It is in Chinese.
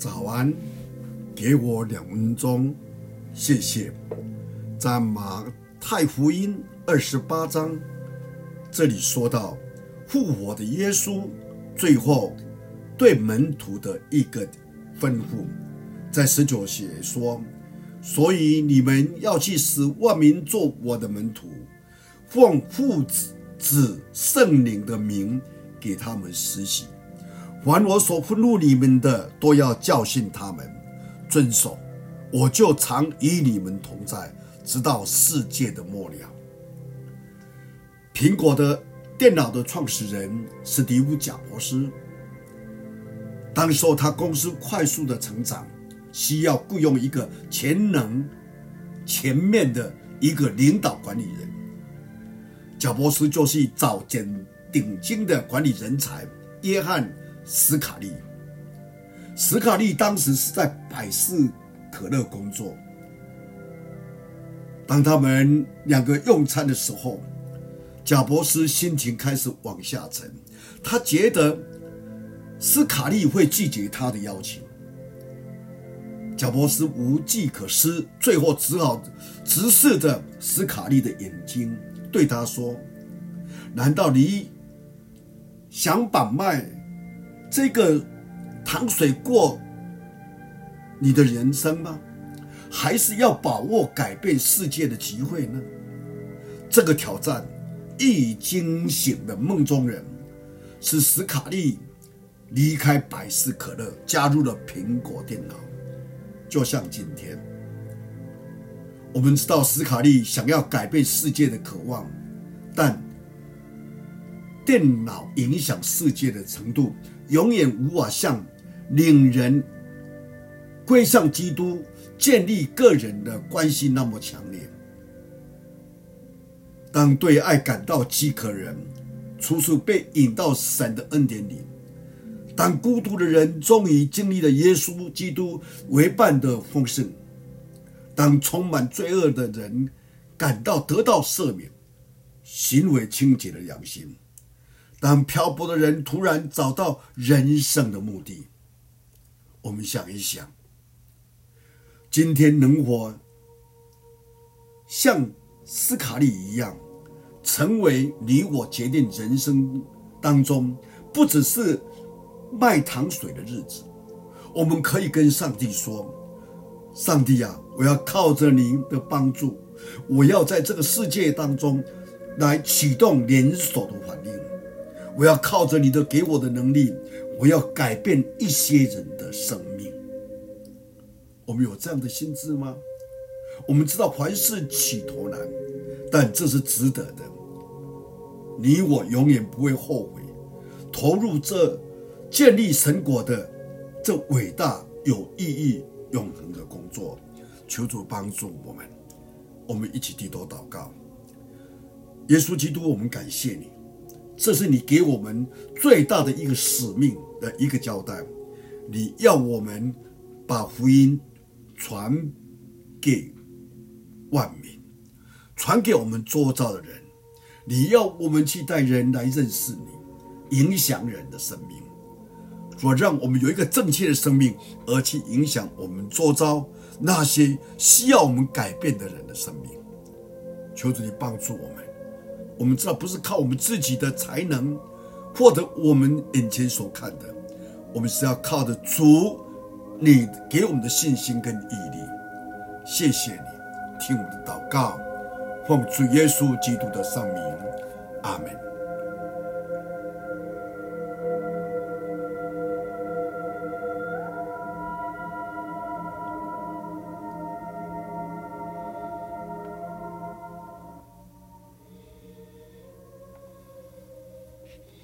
早安，给我两分钟，谢谢。在马太福音二十八章，这里说到复活的耶稣最后对门徒的一个吩咐，在十九节说：“所以你们要去使万民做我的门徒，奉父子子圣灵的名给他们施行。”凡我所吩咐你们的，都要教训他们遵守。我就常与你们同在，直到世界的末了。苹果的电脑的创始人史蒂夫·贾伯斯，当时候他公司快速的成长，需要雇佣一个潜能、全面的一个领导管理人。贾伯斯就是找捡顶尖的管理人才，约翰。斯卡利，斯卡利当时是在百事可乐工作。当他们两个用餐的时候，贾伯斯心情开始往下沉。他觉得斯卡利会拒绝他的邀请。贾伯斯无计可施，最后只好直视着斯卡利的眼睛，对他说：“难道你想把卖？”这个糖水过你的人生吗？还是要把握改变世界的机会呢？这个挑战一惊醒的梦中人，使史卡利离开百事可乐，加入了苹果电脑。就像今天，我们知道史卡利想要改变世界的渴望，但电脑影响世界的程度，永远无法像领人归向基督、建立个人的关系那么强烈。当对爱感到饥渴人，处处被引到神的恩典里；当孤独的人终于经历了耶稣基督为伴的丰盛；当充满罪恶的人感到得到赦免、行为清洁的良心。当漂泊的人突然找到人生的目的，我们想一想，今天能否像斯卡利一样，成为你我决定人生当中不只是卖糖水的日子？我们可以跟上帝说：“上帝啊，我要靠着你的帮助，我要在这个世界当中来启动连锁的。”我要靠着你的给我的能力，我要改变一些人的生命。我们有这样的心志吗？我们知道凡事起头难，但这是值得的。你我永远不会后悔投入这建立神国的这伟大、有意义、永恒的工作。求主帮助我们，我们一起低头祷告。耶稣基督，我们感谢你。这是你给我们最大的一个使命的一个交代，你要我们把福音传给万民，传给我们周遭的人，你要我们去带人来认识你，影响人的生命，说让我们有一个正确的生命，而去影响我们周遭那些需要我们改变的人的生命。求主你帮助我们。我们知道不是靠我们自己的才能或者我们眼前所看的，我们是要靠着主你给我们的信心跟毅力。谢谢你听我的祷告，奉主耶稣基督的圣名，阿门。